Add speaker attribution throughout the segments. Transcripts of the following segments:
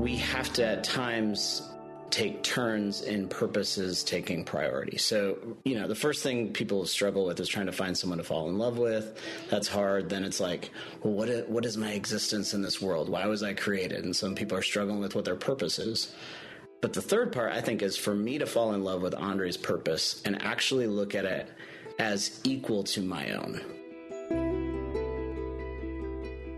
Speaker 1: we have to at times take turns in purposes taking priority. So, you know, the first thing people struggle with is trying to find someone to fall in love with. That's hard. Then it's like, well, what is, what is my existence in this world? Why was I created? And some people are struggling with what their purpose is. But the third part, I think, is for me to fall in love with Andre's purpose and actually look at it as equal to my own.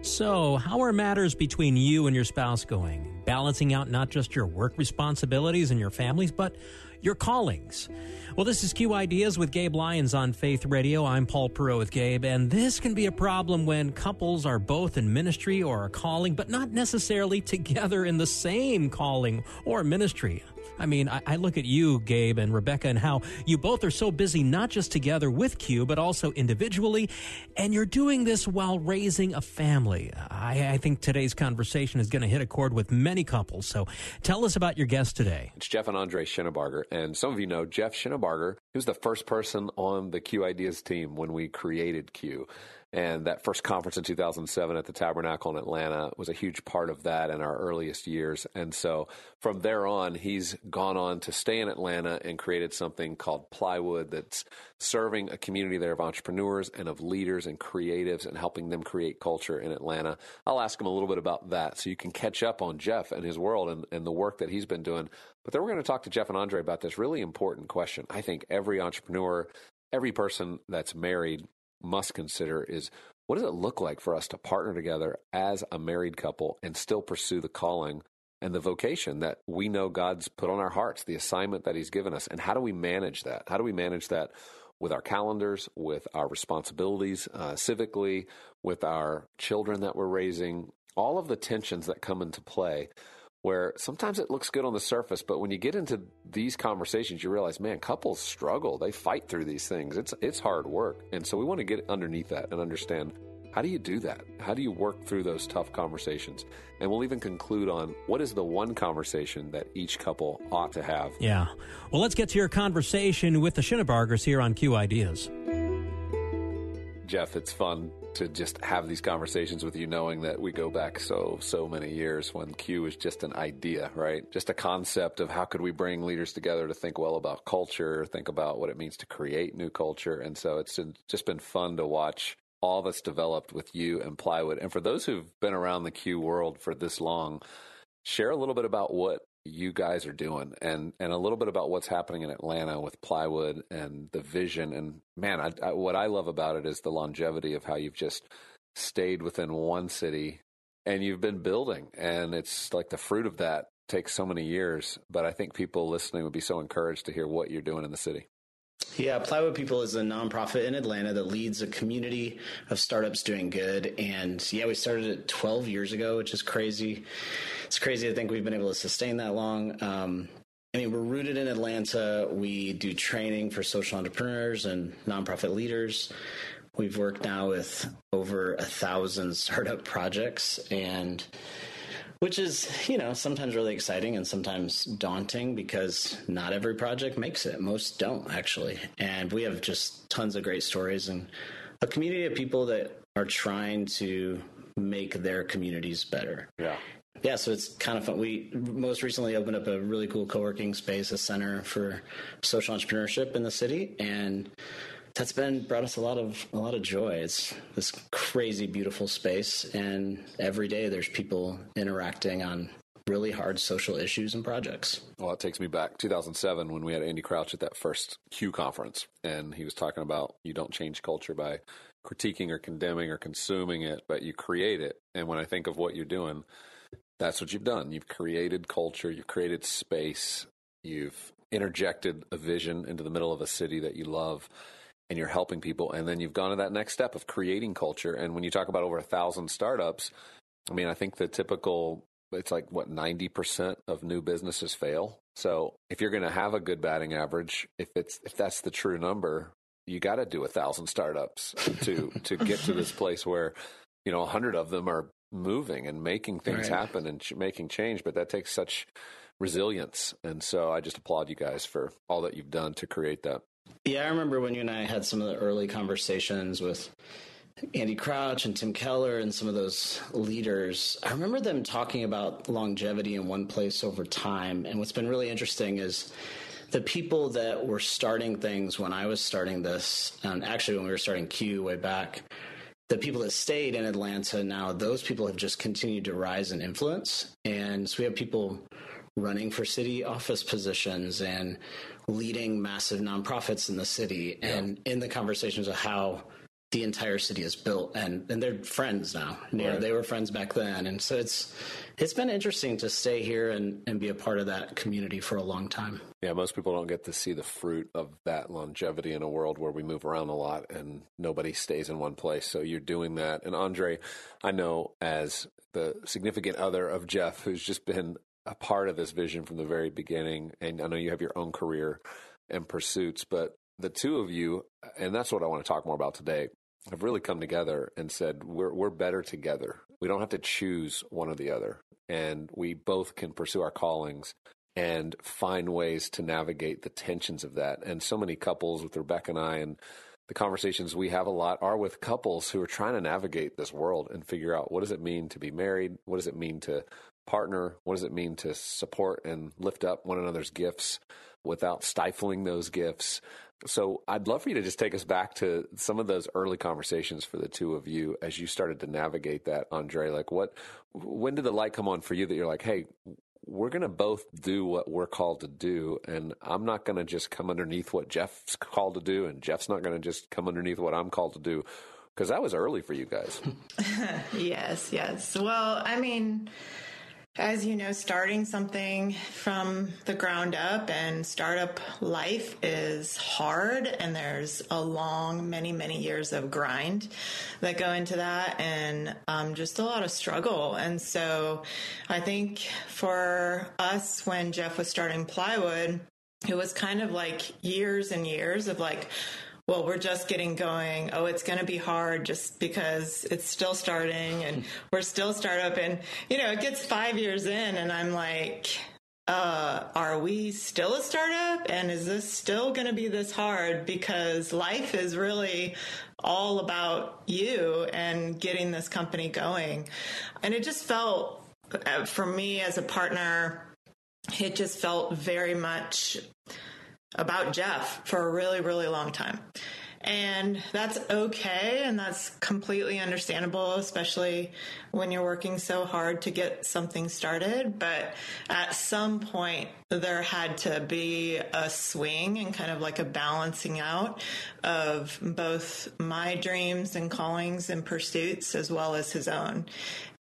Speaker 2: So, how are matters between you and your spouse going? Balancing out not just your work responsibilities and your families, but your callings. Well, this is Q Ideas with Gabe Lyons on Faith Radio. I'm Paul Perot with Gabe, and this can be a problem when couples are both in ministry or a calling, but not necessarily together in the same calling or ministry. I mean, I, I, look at you, Gabe and Rebecca, and how you both are so busy, not just together with Q, but also individually. And you're doing this while raising a family. I, I think today's conversation is going to hit a chord with many couples. So tell us about your guest today.
Speaker 3: It's Jeff and Andre Shinabarger. And some of you know Jeff Shinabarger. He was the first person on the Q Ideas team when we created Q. And that first conference in 2007 at the Tabernacle in Atlanta was a huge part of that in our earliest years. And so from there on, he's gone on to stay in Atlanta and created something called Plywood that's serving a community there of entrepreneurs and of leaders and creatives and helping them create culture in Atlanta. I'll ask him a little bit about that so you can catch up on Jeff and his world and, and the work that he's been doing. But then we're going to talk to Jeff and Andre about this really important question. I think every entrepreneur, every person that's married must consider is what does it look like for us to partner together as a married couple and still pursue the calling and the vocation that we know God's put on our hearts, the assignment that He's given us? And how do we manage that? How do we manage that with our calendars, with our responsibilities uh, civically, with our children that we're raising? All of the tensions that come into play where sometimes it looks good on the surface, but when you get into these conversations, you realize, man, couples struggle. They fight through these things. It's it's hard work, and so we want to get underneath that and understand how do you do that? How do you work through those tough conversations? And we'll even conclude on what is the one conversation that each couple ought to have.
Speaker 2: Yeah. Well, let's get to your conversation with the Shinabargers here on Q Ideas.
Speaker 3: Jeff, it's fun to just have these conversations with you, knowing that we go back so, so many years when Q was just an idea, right? Just a concept of how could we bring leaders together to think well about culture, think about what it means to create new culture. And so it's just been fun to watch all that's developed with you and plywood. And for those who've been around the Q world for this long, share a little bit about what you guys are doing and and a little bit about what's happening in Atlanta with plywood and the vision. And man I, I, what I love about it is the longevity of how you've just stayed within one city and you've been building. And it's like the fruit of that takes so many years but I think people listening would be so encouraged to hear what you're doing in the city
Speaker 1: yeah, Plywood People is a nonprofit in Atlanta that leads a community of startups doing good. And yeah, we started it 12 years ago, which is crazy. It's crazy to think we've been able to sustain that long. Um, I mean, we're rooted in Atlanta. We do training for social entrepreneurs and nonprofit leaders. We've worked now with over a thousand startup projects and which is you know sometimes really exciting and sometimes daunting because not every project makes it. Most don't actually. And we have just tons of great stories and a community of people that are trying to make their communities better.
Speaker 3: Yeah.
Speaker 1: Yeah so it's kind of fun. We most recently opened up a really cool co-working space a center for social entrepreneurship in the city. And that's been brought us a lot of a lot of joy. It's this crazy beautiful space, and every day there's people interacting on really hard social issues and projects.
Speaker 3: Well, it takes me back 2007 when we had Andy Crouch at that first Q conference, and he was talking about you don't change culture by critiquing or condemning or consuming it, but you create it. And when I think of what you're doing, that's what you've done. You've created culture, you've created space, you've interjected a vision into the middle of a city that you love and you're helping people. And then you've gone to that next step of creating culture. And when you talk about over a thousand startups, I mean, I think the typical, it's like what, 90% of new businesses fail. So if you're going to have a good batting average, if it's, if that's the true number, you got to do a thousand startups to, to get to this place where, you know, a hundred of them are moving and making things right. happen and ch- making change. But that takes such resilience. And so I just applaud you guys for all that you've done to create that.
Speaker 1: Yeah, I remember when you and I had some of the early conversations with Andy Crouch and Tim Keller and some of those leaders. I remember them talking about longevity in one place over time. And what's been really interesting is the people that were starting things when I was starting this, and actually when we were starting Q way back, the people that stayed in Atlanta now, those people have just continued to rise in influence. And so we have people running for city office positions and leading massive nonprofits in the city yeah. and in the conversations of how the entire city is built and, and they're friends now. You know, they were friends back then. And so it's it's been interesting to stay here and, and be a part of that community for a long time.
Speaker 3: Yeah, most people don't get to see the fruit of that longevity in a world where we move around a lot and nobody stays in one place. So you're doing that. And Andre, I know as the significant other of Jeff, who's just been a part of this vision from the very beginning. And I know you have your own career and pursuits, but the two of you, and that's what I want to talk more about today, have really come together and said we're we're better together. We don't have to choose one or the other, and we both can pursue our callings and find ways to navigate the tensions of that. And so many couples with Rebecca and I and the conversations we have a lot are with couples who are trying to navigate this world and figure out what does it mean to be married? What does it mean to partner? What does it mean to support and lift up one another's gifts without stifling those gifts? So I'd love for you to just take us back to some of those early conversations for the two of you as you started to navigate that, Andre. Like what, when did the light come on for you that you're like, hey, we're going to both do what we're called to do. And I'm not going to just come underneath what Jeff's called to do. And Jeff's not going to just come underneath what I'm called to do. Because that was early for you guys.
Speaker 4: yes, yes. Well, I mean, as you know, starting something from the ground up and startup life is hard, and there's a long, many, many years of grind that go into that, and um, just a lot of struggle. And so, I think for us, when Jeff was starting plywood, it was kind of like years and years of like, well, we're just getting going. Oh, it's going to be hard just because it's still starting and we're still startup. And, you know, it gets five years in and I'm like, uh, are we still a startup? And is this still going to be this hard? Because life is really all about you and getting this company going. And it just felt, uh, for me as a partner, it just felt very much about Jeff for a really, really long time. And that's okay. And that's completely understandable, especially when you're working so hard to get something started. But at some point, there had to be a swing and kind of like a balancing out of both my dreams and callings and pursuits as well as his own.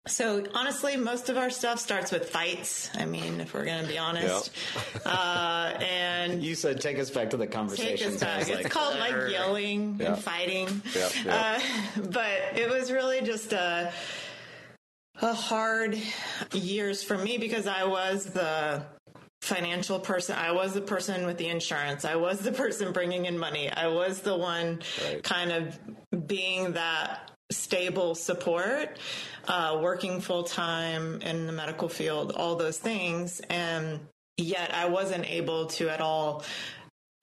Speaker 4: So honestly, most of our stuff starts with fights. I mean, if we're going to be honest. Yep. uh, and
Speaker 1: you said take us back to the conversation.
Speaker 4: Take us back. It's called like yelling yep. and fighting. Yep. Uh, but it was really just a a hard years for me because I was the financial person. I was the person with the insurance. I was the person bringing in money. I was the one right. kind of being that stable support, uh, working full time in the medical field, all those things. And yet I wasn't able to at all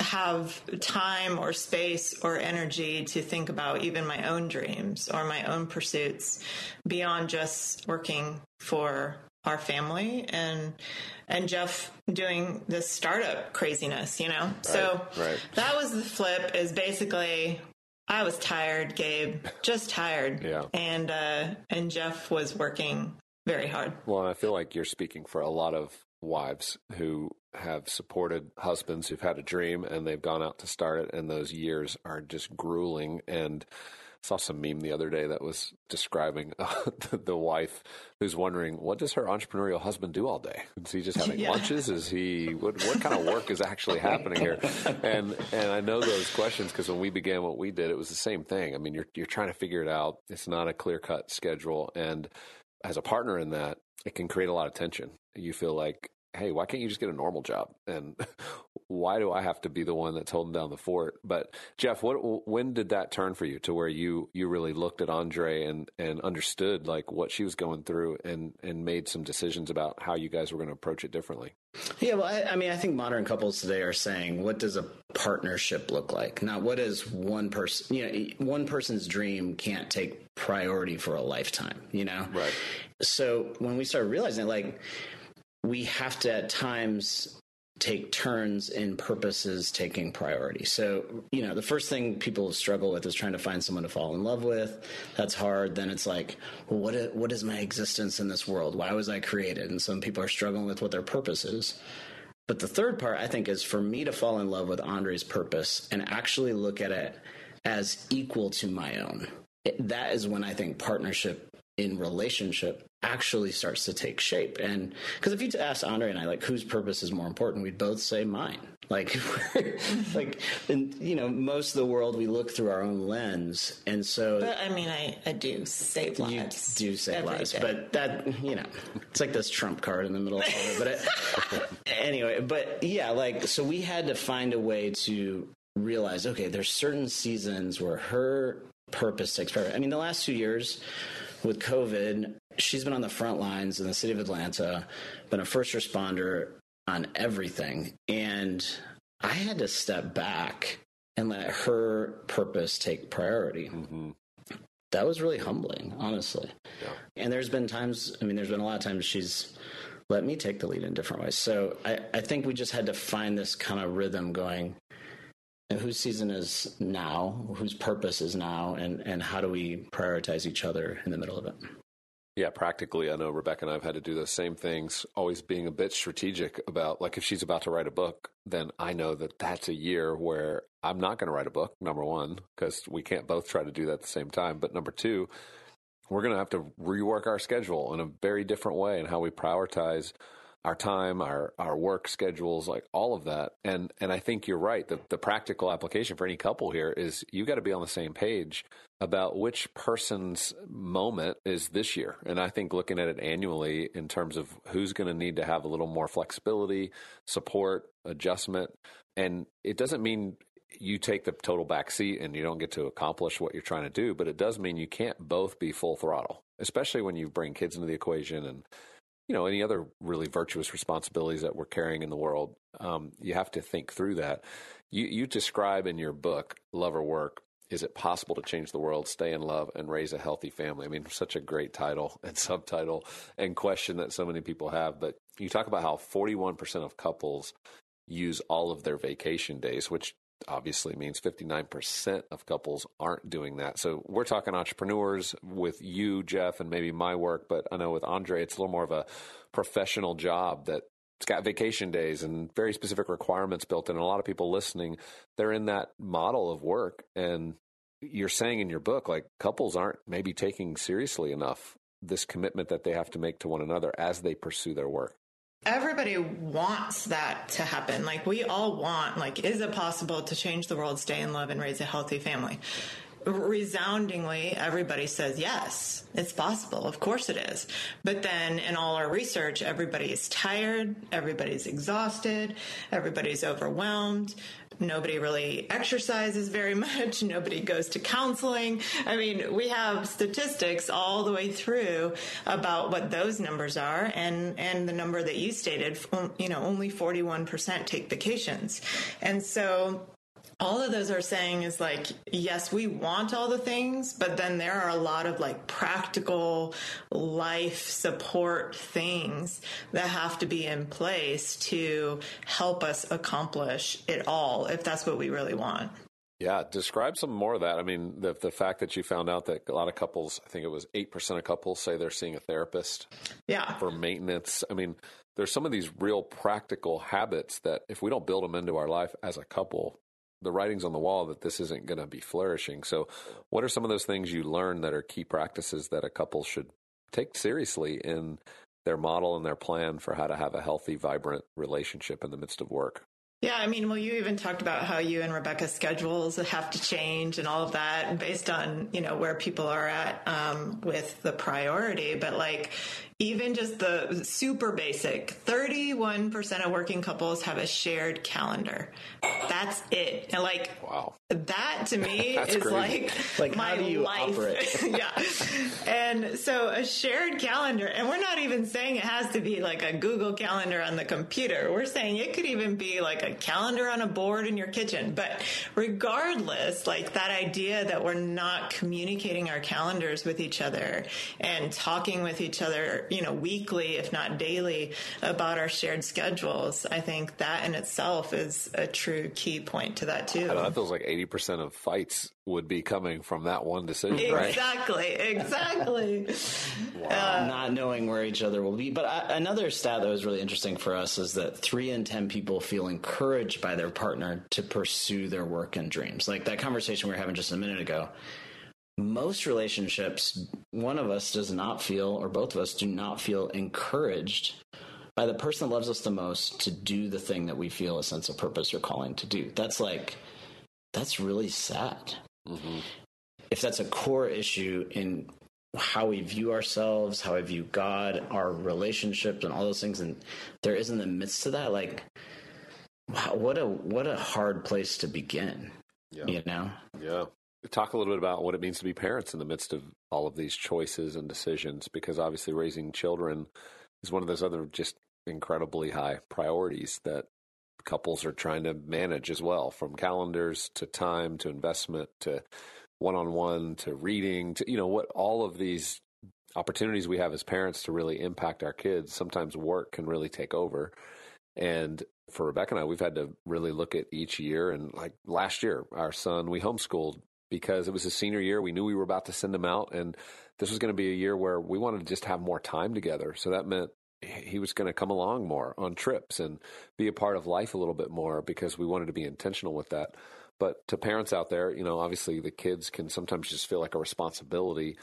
Speaker 4: have time or space or energy to think about even my own dreams or my own pursuits beyond just working for our family and and Jeff doing this startup craziness, you know. Right, so right. that was the flip is basically I was tired, Gabe, just tired.
Speaker 3: yeah.
Speaker 4: And uh, and Jeff was working very hard.
Speaker 3: Well, I feel like you're speaking for a lot of wives who have supported husbands who've had a dream and they've gone out to start it, and those years are just grueling. And saw some meme the other day that was describing uh, the, the, wife who's wondering what does her entrepreneurial husband do all day? Is he just having yeah. lunches? Is he what what kind of work is actually happening here? And and I know those questions because when we began what we did, it was the same thing. I mean, you're you're trying to figure it out. It's not a clear cut schedule, and as a partner in that, it can create a lot of tension. You feel like hey, why can't you just get a normal job? And why do I have to be the one that's holding down the fort? But Jeff, what when did that turn for you to where you you really looked at Andre and and understood like what she was going through and and made some decisions about how you guys were going to approach it differently?
Speaker 1: Yeah, well, I, I mean, I think modern couples today are saying, what does a partnership look like? Not what is one person. You know, one person's dream can't take priority for a lifetime. You know,
Speaker 3: right?
Speaker 1: So when we started realizing, like we have to at times take turns in purposes taking priority. So, you know, the first thing people struggle with is trying to find someone to fall in love with. That's hard. Then it's like, well, what is, what is my existence in this world? Why was I created? And some people are struggling with what their purpose is. But the third part, I think, is for me to fall in love with Andre's purpose and actually look at it as equal to my own. That is when I think partnership in relationship actually starts to take shape. And because if you ask Andre and I, like, whose purpose is more important, we'd both say mine. Like, like, and you know, most of the world we look through our own lens, and so.
Speaker 4: But I mean, I, I do save lives.
Speaker 1: You do save lives, day. but that you know, it's like this trump card in the middle of it. But it, anyway, but yeah, like, so we had to find a way to realize, okay, there's certain seasons where her purpose takes priority. I mean, the last two years with COVID, she's been on the front lines in the city of Atlanta, been a first responder on everything. And I had to step back and let her purpose take priority. Mm-hmm. That was really humbling, honestly. Yeah. And there's been times, I mean, there's been a lot of times she's let me take the lead in different ways. So I, I think we just had to find this kind of rhythm going And whose season is now, whose purpose is now, and, and how do we prioritize each other in the middle of it?
Speaker 3: Yeah, practically, I know Rebecca and I have had to do those same things, always being a bit strategic about, like, if she's about to write a book, then I know that that's a year where I'm not going to write a book, number one, because we can't both try to do that at the same time. But number two, we're going to have to rework our schedule in a very different way and how we prioritize our time, our our work schedules, like all of that. And and I think you're right. The the practical application for any couple here is you got to be on the same page about which person's moment is this year. And I think looking at it annually in terms of who's going to need to have a little more flexibility, support, adjustment. And it doesn't mean you take the total back seat and you don't get to accomplish what you're trying to do, but it does mean you can't both be full throttle, especially when you bring kids into the equation and you know any other really virtuous responsibilities that we're carrying in the world um, you have to think through that. You, you describe in your book love or work is it possible to change the world stay in love and raise a healthy family? I mean such a great title and subtitle and question that so many people have but you talk about how 41% of couples use all of their vacation days which obviously means 59% of couples aren't doing that. So we're talking entrepreneurs with you, Jeff, and maybe my work, but I know with Andre, it's a little more of a professional job that it's got vacation days and very specific requirements built in. And a lot of people listening, they're in that model of work. And you're saying in your book, like couples aren't maybe taking seriously enough this commitment that they have to make to one another as they pursue their work
Speaker 4: everybody wants that to happen. Like we all want, like, is it possible to change the world, stay in love, and raise a healthy family? Resoundingly, everybody says yes, it's possible. Of course it is. But then in all our research, everybody is tired, everybody's exhausted, everybody's overwhelmed nobody really exercises very much. Nobody goes to counseling. I mean, we have statistics all the way through about what those numbers are and, and the number that you stated, you know, only 41% take vacations. And so all of those are saying is like, yes, we want all the things, but then there are a lot of like practical life support things that have to be in place to help us accomplish it all if that's what we really want.
Speaker 3: Yeah, describe some more of that. I mean, the the fact that you found out that a lot of couples, I think it was 8% of couples say they're seeing a therapist.
Speaker 4: Yeah.
Speaker 3: For maintenance. I mean, there's some of these real practical habits that if we don't build them into our life as a couple, the writing's on the wall that this isn't going to be flourishing. So, what are some of those things you learn that are key practices that a couple should take seriously in their model and their plan for how to have a healthy, vibrant relationship in the midst of work?
Speaker 4: Yeah, I mean, well, you even talked about how you and Rebecca's schedules have to change and all of that based on, you know, where people are at um, with the priority. But like, even just the super basic 31% of working couples have a shared calendar. That's it. And like,
Speaker 3: wow.
Speaker 4: That to me is
Speaker 1: crazy.
Speaker 4: like,
Speaker 1: like
Speaker 4: my
Speaker 1: how do you
Speaker 4: life.
Speaker 1: operate?
Speaker 4: yeah. And so a shared calendar, and we're not even saying it has to be like a Google calendar on the computer. We're saying it could even be like a calendar on a board in your kitchen. But regardless, like that idea that we're not communicating our calendars with each other and talking with each other, you know, weekly, if not daily, about our shared schedules, I think that in itself is a true key point to that too.
Speaker 3: I know, that feels like 80% of fights would be coming from that one decision, right?
Speaker 4: Exactly, exactly.
Speaker 1: Uh, not knowing where each other will be. But I, another stat that was really interesting for us is that three in 10 people feel encouraged by their partner to pursue their work and dreams. Like that conversation we were having just a minute ago. Most relationships, one of us does not feel, or both of us do not feel encouraged by the person that loves us the most to do the thing that we feel a sense of purpose or calling to do. That's like, that's really sad.
Speaker 3: Mm-hmm.
Speaker 1: If that's a core issue in how we view ourselves, how we view God, our relationships, and all those things, and there is in the midst of that, like, wow, what a what a hard place to begin.
Speaker 3: Yeah.
Speaker 1: You know?
Speaker 3: Yeah. Talk a little bit about what it means to be parents in the midst of all of these choices and decisions, because obviously raising children is one of those other just incredibly high priorities that couples are trying to manage as well from calendars to time to investment to one-on-one to reading to you know what all of these opportunities we have as parents to really impact our kids sometimes work can really take over and for rebecca and i we've had to really look at each year. And like last year our son we homeschooled because it was his senior year. We knew we were about to send him out. And this was going to be a year where we wanted to just have more time together. So that meant he was going to come along more on trips and be a part of life a little bit more because we wanted to be intentional with that. But to parents out there, you know, obviously the kids can sometimes just feel like a responsibility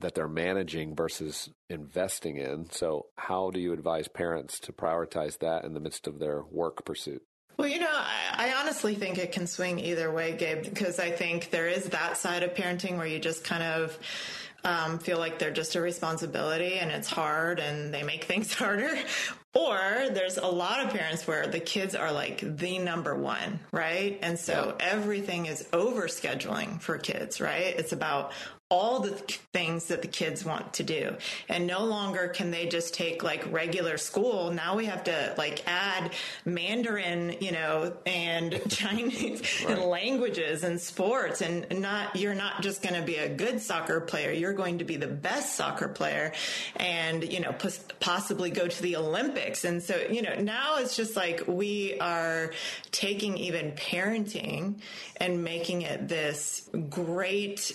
Speaker 3: that they're managing versus investing in. So, how do you advise parents to prioritize that in the midst of their work pursuit?
Speaker 4: Well, you know, I, I, honestly think it can swing either way, Gabe, because I think there is that side of parenting where you just kind of um, feel like they're just a responsibility and it's hard and they make things harder. Or there's a lot of parents where the kids are like the number one, right? And so yeah. everything is over scheduling for kids, right? It's about all the things that the kids want to do. And no longer can they just take like regular school. Now we have to like add Mandarin, you know, and Chinese right. and languages and sports and not, you're not just going to be a good soccer player. You're going to be the best soccer player and, you know, possibly go to the Olympics. And so, you know, now it's just like we are taking even parenting and making it this great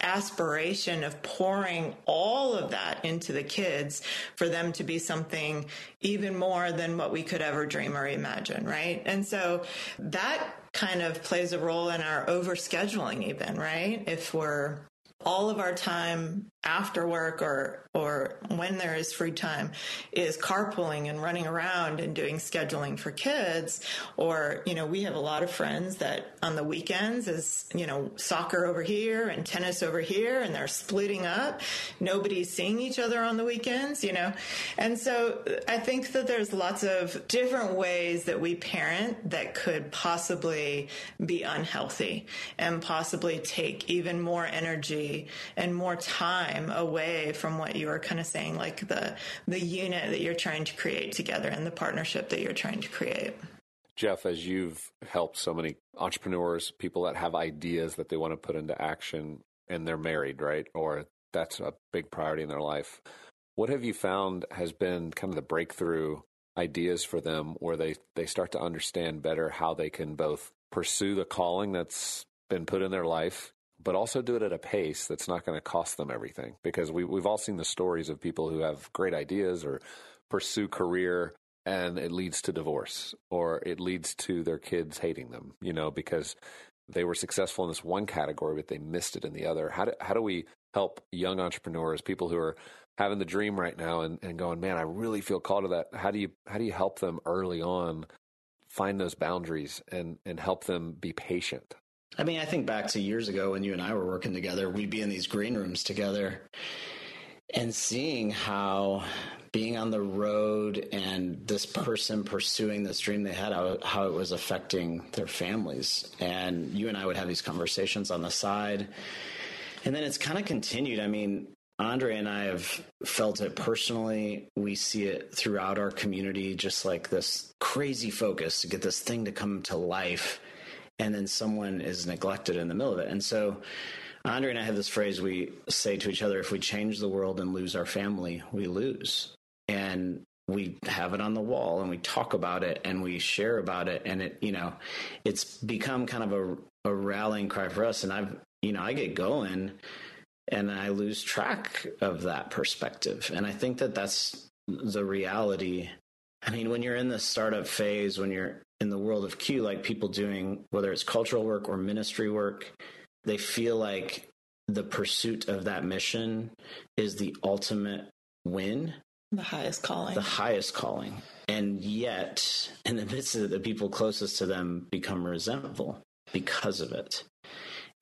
Speaker 4: aspect aspiration of pouring all of that into the kids for them to be something even more than what we could ever dream or imagine, right? And so that kind of plays a role in our overscheduling even, right? If we're all of our time after work or or when there is free time is carpooling and running around and doing scheduling for kids. Or you know we have a lot of friends that on the weekends is you know soccer over here and tennis over here and they're splitting up. Nobody's seeing each other on the weekends you know? And so i think that there's lots of different ways that we parent that could possibly be unhealthy and possibly take even more energy and more time away from what you were kind of saying, like the the unit that you're trying to create together and the partnership that you're trying to create.
Speaker 3: Jeff, as you've helped so many entrepreneurs, people that have ideas that they want to put into action and they're married, right? Or that's a big priority in their life. What have you found has been kind of the breakthrough ideas for them where they, they start to understand better how they can both pursue the calling that's been put in their life but also do it at a pace that's not going to cost them everything. Because we, we've all seen the stories of people who have great ideas or pursue career and it leads to divorce or it leads to their kids hating them, you know, because they were successful in this one category, but they missed it in the other. How do, how do we help young entrepreneurs, people who are having the dream right now and, and going, man, I really feel called to that. How do you, how do you help them early on find those boundaries and, and help them be patient?
Speaker 1: I mean, I think back to years ago when you and I were working together, we'd be in these green rooms together and seeing how being on the road and this person pursuing this dream they had, how, it was affecting their families. And you and I would have these conversations on the side. And then it's kind of continued. I mean, Andre and I have felt it personally. We see it throughout our community, just like this crazy focus to get this thing to come to life. And then someone is neglected in the middle of it. And so, Andre and I have this phrase we say to each other if we change the world and lose our family, we lose. And we have it on the wall and we talk about it and we share about it. And it, you know, it's become kind of a, a rallying cry for us. And I've, you know, I get going and I lose track of that perspective. And I think that that's the reality. I mean, when you're in the startup phase, when you're in the world of Q, like people doing whether it's cultural work or ministry work, they feel like the pursuit of that mission is the ultimate win.
Speaker 4: The highest calling.
Speaker 1: The highest calling. And yet, in the midst of it, the people closest to them become resentful because of it.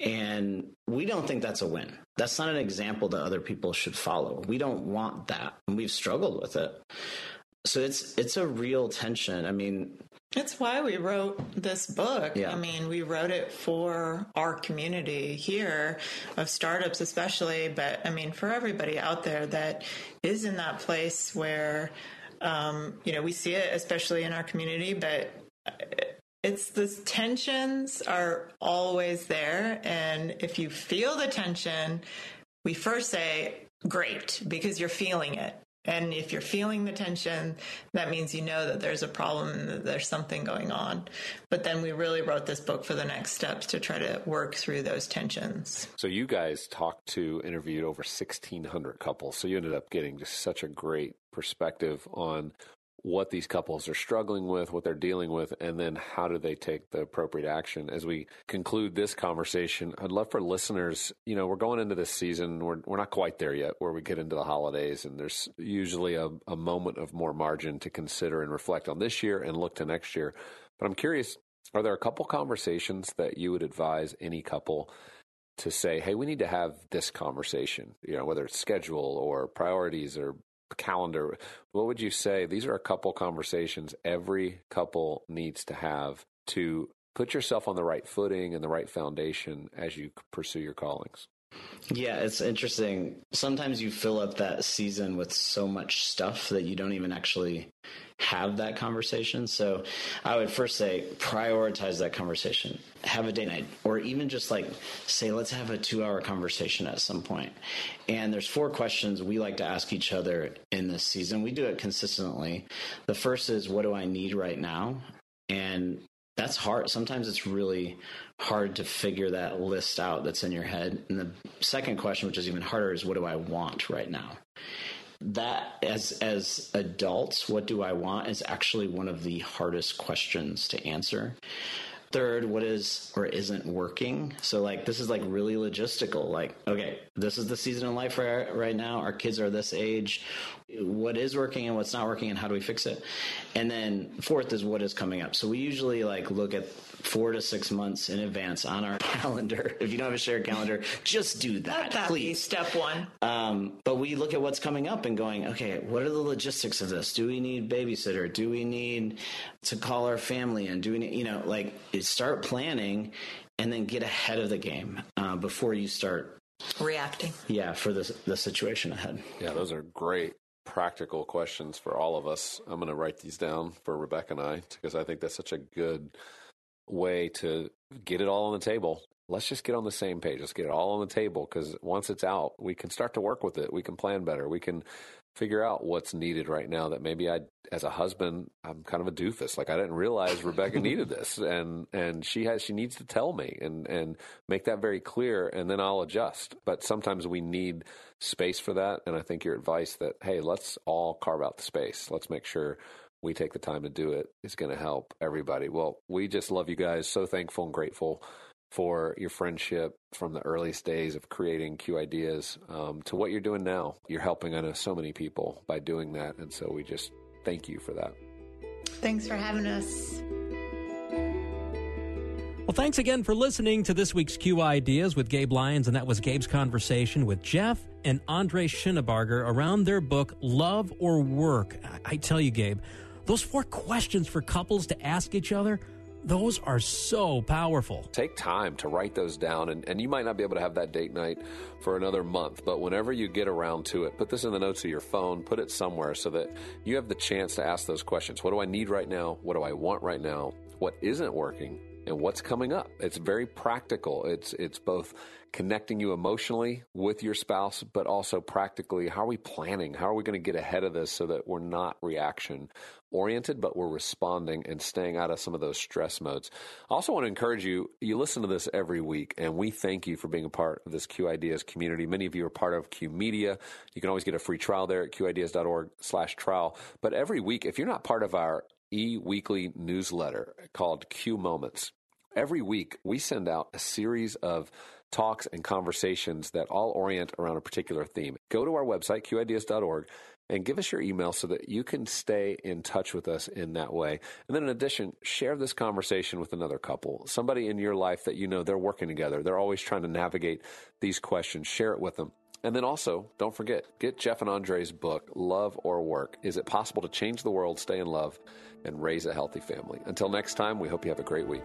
Speaker 1: And we don't think that's a win. That's not an example that other people should follow. We don't want that. And we've struggled with it. So it's it's a real tension. I mean,
Speaker 4: it's why we wrote this book. Yeah. I mean, we wrote it for our community here of startups, especially, but I mean, for everybody out there that is in that place where, um, you know, we see it, especially in our community, but it's the tensions are always there. And if you feel the tension, we first say, great, because you're feeling it. And if you're feeling the tension, that means you know that there's a problem and that there's something going on. But then we really wrote this book for the next steps to try to work through those tensions.
Speaker 3: So you guys talked to, interviewed over 1,600 couples. So you ended up getting just such a great perspective on what these couples are struggling with, what they're dealing with, and then how do they take the appropriate action. As we conclude this conversation, I'd love for listeners, you know, we're going into this season, we're, we're not quite there yet where we get into the holidays, and there's usually a, a moment of more margin to consider and reflect on this year and look to next year. But I'm curious, are there a couple conversations that you would advise any couple to say, hey, we need to have this conversation, you know, whether it's schedule or priorities or calendar, what would you say? These are a couple conversations every couple needs to have to put yourself on the right footing and the right foundation as you pursue your callings.
Speaker 1: Yeah, it's interesting. Sometimes you fill up that season with so much stuff that you don't even actually have that conversation. So I would first say prioritize that conversation. Have a date night or even just like say let's have a 2-hour conversation at some point. And there's four questions we like to ask each other in this season. We do it consistently. The first is what do I need right now? And that's hard. Sometimes it's really hard to figure that list out that's in your head. And the second question, which is even harder, is what do I want right now? That as as adults, what do I want is actually one of the hardest questions to answer. Third, what is or isn't working? So, like, this is like really logistical. Like, okay, this is the season in life right, right now. Our kids are this age. What is working and what's not working, and how do we fix it? And then fourth is what is coming up. So we usually like look at four to six months in advance on our calendar. If you don't have a shared calendar, just do that,
Speaker 4: that
Speaker 1: please.
Speaker 4: step one.
Speaker 1: Um, but we look at what's coming up and going, okay, what are the logistics of this? Do we need babysitter? Do we need to call our family and Do we need, you know, like start planning and then get ahead of the game uh, before you start
Speaker 4: reacting.
Speaker 1: Yeah, for the the situation ahead.
Speaker 3: Yeah, those are great practical questions for all of us. I'm going to write these down for Rebecca and I because I think that's such a good way to get it all on the table. Let's just get on the same page. Let's get it all on the table because once it's out, we can start to work with it. We can plan better. We can figure out what's needed right now that maybe I, as a husband, I'm kind of a doofus. Like I didn't realize Rebecca needed this and, and she has, she needs to tell me and, and make that very clear and then I'll adjust. But sometimes we need space for that. And I think your advice that, hey, let's all carve out the space. Let's make sure we take the time to do it is going to help everybody. Well, we just love you guys. So thankful and grateful for your friendship from the earliest days of creating Q Ideas um, to what you're doing now. You're helping, I know, so many people by doing that. And so we just thank you for that.
Speaker 4: Thanks for having us.
Speaker 2: Well, thanks again for listening to this week's Q Ideas with Gabe Lyons, and that was Gabe's conversation with Jeff and Andre Shinabarger around their book, Love or Work. I tell you, Gabe, those four questions for couples to ask each other those are so powerful.
Speaker 3: Take time to write those down, and, and you might not be able to have that date night for another month, but whenever you get around to it, put this in the notes of your phone, put it somewhere so that you have the chance to ask those questions. What do I need right now? What do I want right now? What isn't working? And what's coming up. It's very practical. It's it's both connecting you emotionally with your spouse, but also practically how are we planning? How are we going to get ahead of this so that we're not reaction oriented, but we're responding and staying out of some of those stress modes. I also want to encourage you, you listen to this every week, and we thank you for being a part of this Q Ideas community. Many of you are part of Q Media. You can always get a free trial there at qideas.org slash trial. But every week, if you're not part of our e-weekly newsletter called Q Moments, every week we send out a series of talks and conversations that all orient around a particular theme. Go to our website, qideas.org, and give us your email so that you can stay in touch with us in that way. And then, in addition, share this conversation with another couple, somebody in your life that you know they're working together. They're always trying to navigate these questions. Share it with them. And then also, don't forget, get Jeff and Andre's book, Love or Work. Is it possible to change the world, stay in love, and raise a healthy family? Until next time, we hope you have a great week.